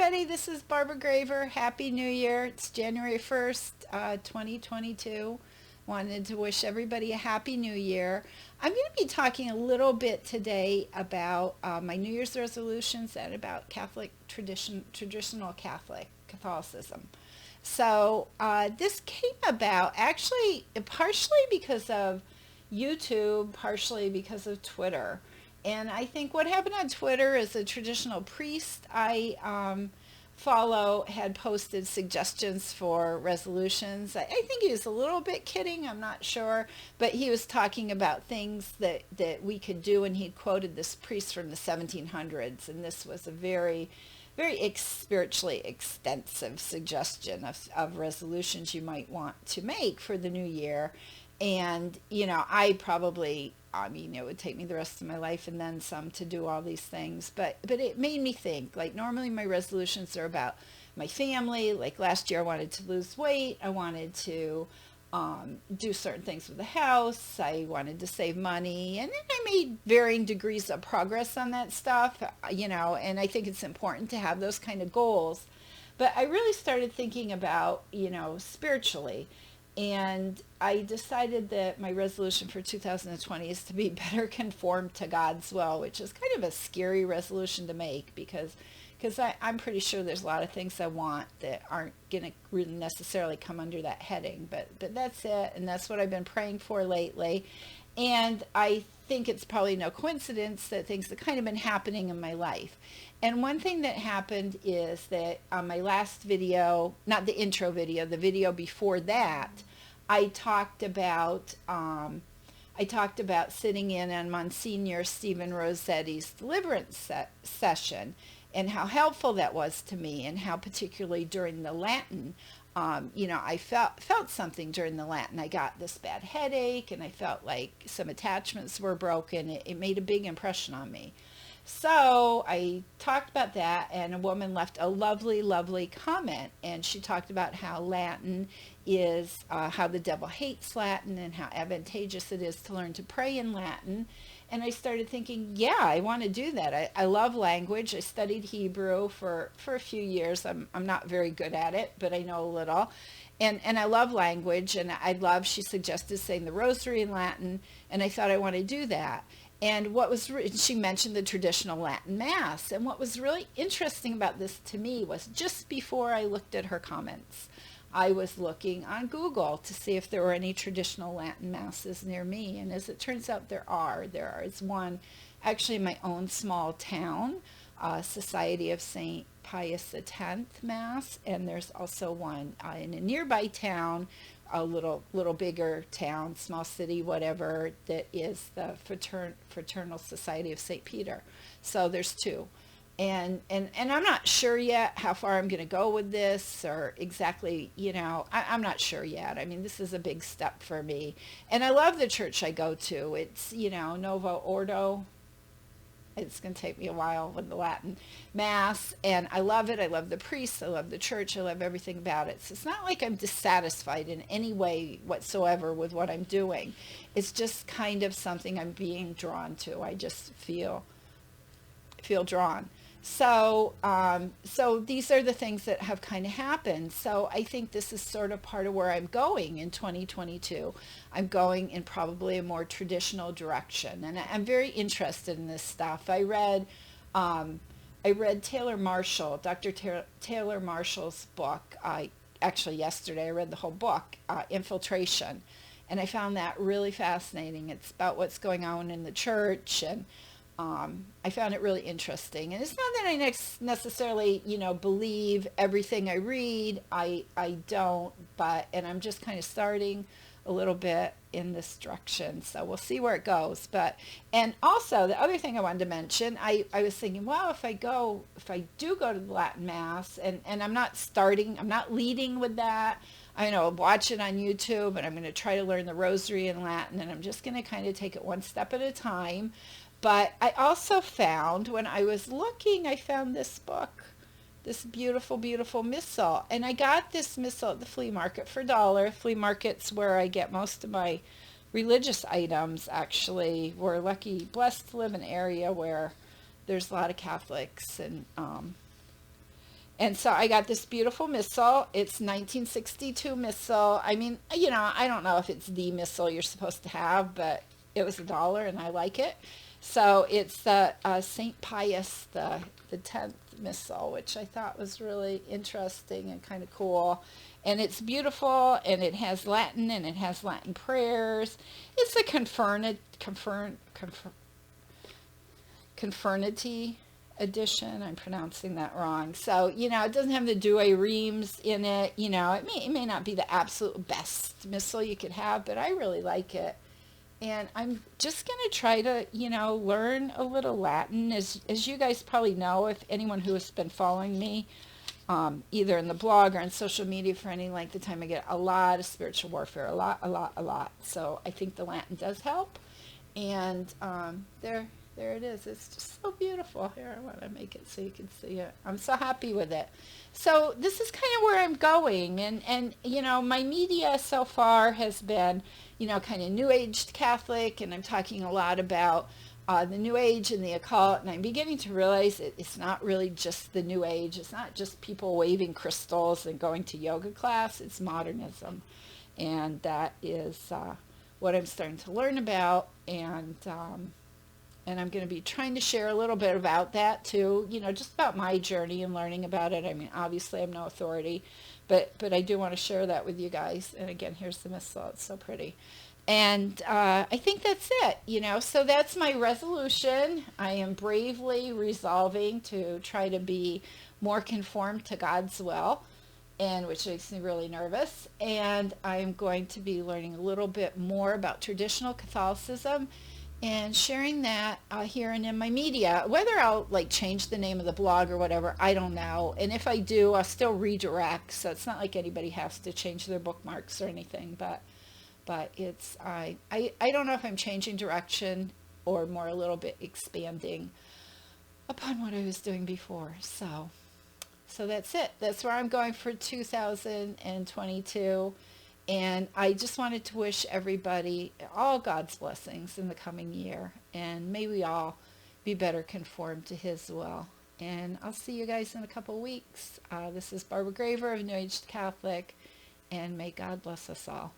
everybody. This is Barbara Graver. Happy New Year. It's January 1st, uh, 2022. Wanted to wish everybody a happy new year. I'm going to be talking a little bit today about uh, my New Year's resolutions and about Catholic tradition, traditional Catholic Catholicism. So uh, this came about actually partially because of YouTube, partially because of Twitter. And I think what happened on Twitter is a traditional priest I um, follow had posted suggestions for resolutions. I, I, think he was a little bit kidding, I'm not sure, but he was talking about things that, that we could do, and he quoted this priest from the 1700s, and this was a very very ex- spiritually extensive suggestion of, of resolutions you might want to make for the new year and you know i probably i mean it would take me the rest of my life and then some to do all these things. But but it made me think like normally my resolutions are about my family. Like last year i wanted to lose weight. I wanted to um, do certain things with the house. I wanted to save money. And i made varying degrees of progress on that stuff you know and i think it's important to have those kind of goals. But i really started thinking about you know spiritually and I decided that my resolution for 2020 is to be better conformed to God's will, which is kind of a scary resolution to make because because I'm pretty sure there's a lot of things I want that aren't going to really necessarily come under that heading. But but that's it, and that's what I've been praying for lately. And I think it's probably no coincidence that things have kind of been happening in my life. And one thing that happened is that on my last video, not the intro video, the video before that, I talked about um, I talked about sitting in on Monsignor Stephen Rossetti's deliverance se- session and how helpful that was to me and how particularly during the Latin um, you know, I felt felt something during the Latin. I got this bad headache, and I felt like some attachments were broken. It, it made a big impression on me. So I talked about that, and a woman left a lovely, lovely comment, and she talked about how Latin is uh, how the devil hates Latin and how advantageous it is to learn to pray in Latin. And I started thinking, yeah, I want to do that. I, I love language. I studied Hebrew for, for a few years. I'm, I'm not very good at it, but I know a little. And, and I love language, and I love, she suggested saying the rosary in Latin, and I thought I want to do that. And what was, re- she mentioned the traditional Latin Mass. And what was really interesting about this to me was just before I looked at her comments, I was looking on Google to see if there were any traditional Latin masses near me. And as it turns out, there are. There is one actually in my own small town, uh, Society of St. Pius X Mass, and there's also one uh, in a nearby town a little little bigger town, small city, whatever, that is the Fratern- Fraternal Society of St. Peter. So there's two. And, and, and I'm not sure yet how far I'm going to go with this or exactly, you know, I, I'm not sure yet. I mean, this is a big step for me. And I love the church I go to. It's, you know, Novus Ordo, it's going to take me a while with the Latin Mass, and I love it. I love the priests. I love the church. I love everything about it. So it's not like I'm dissatisfied in any way whatsoever with what I'm doing. It's just kind of something I'm being drawn to. I just feel feel drawn. So, um, so these are the things that have kind of happened. So I think this is sort of part of where I'm going in 2022. I'm going in probably a more traditional direction, and I'm very interested in this stuff. I read, um, I read Taylor Marshall, Dr. Ta- Taylor Marshall's book. I actually yesterday I read the whole book, uh, Infiltration, and I found that really fascinating. It's about what's going on in the church and um, I found it really interesting. And it's not that I necessarily, you know, believe everything I read. I, I don't, but, and I'm just kind of starting a little bit in this direction. So we'll see where it goes. But, and also the other thing I wanted to mention, I, I was thinking, well, if I go, if I do go to the Latin Mass, and, and I'm not starting, I'm not leading with that. I know, watch it on YouTube, and I'm going to try to learn the rosary in Latin, and I'm just going to kind of take it one step at a time. But I also found when I was looking, I found this book, this beautiful, beautiful missal. And I got this missal at the flea market for a dollar. Flea market's where I get most of my religious items, actually. We're lucky, blessed to live in an area where there's a lot of Catholics and um, And so I got this beautiful missal. It's 1962 missal. I mean, you know, I don't know if it's the missal you're supposed to have, but it was a dollar and I like it. So it's the uh, St. Pius the the tenth missal, which I thought was really interesting and kind of cool. And it's beautiful, and it has Latin, and it has Latin prayers. It's a confernit, confern, confern, confernity edition. I'm pronouncing that wrong. So, you know, it doesn't have the Douay Rheims in it. You know, it may, it may not be the absolute best missal you could have, but I really like it. And I'm just going to try to, you know, learn a little Latin. As, as you guys probably know, if anyone who has been following me, um, either in the blog or on social media for any length of time, I get a lot of spiritual warfare, a lot, a lot, a lot. So I think the Latin does help. And um, there, there it is. It's just so beautiful. Here, I want to make it so you can see it. I'm so happy with it. So this is kind of where I'm going. And, and, you know, my media so far has been, you know, kind of New Age Catholic. And I'm talking a lot about uh, the New Age and the occult. And I'm beginning to realize it, it's not really just the New Age. It's not just people waving crystals and going to yoga class. It's modernism. And that is uh, what I'm starting to learn about. And, um, and I'm going to be trying to share a little bit about that too, you know, just about my journey and learning about it. I mean, obviously I'm no authority, but, but I do want to share that with you guys. And again, here's the missal. It's so pretty. And uh, I think that's it, you know, so that's my resolution. I am bravely resolving to try to be more conformed to God's will and which makes me really nervous. And I'm going to be learning a little bit more about traditional Catholicism and sharing that uh, here and in my media. Whether I'll like change the name of the blog or whatever, I don't know. And if I do, I'll still redirect. So it's not like anybody has to change their bookmarks or anything. But but it's I I, I don't know if I'm changing direction or more a little bit expanding upon what I was doing before. So so that's it. That's where I'm going for 2022. And I just wanted to wish everybody all God's blessings in the coming year. And may we all be better conformed to his will. And I'll see you guys in a couple weeks. Uh, this is Barbara Graver of New Age Catholic. And may God bless us all.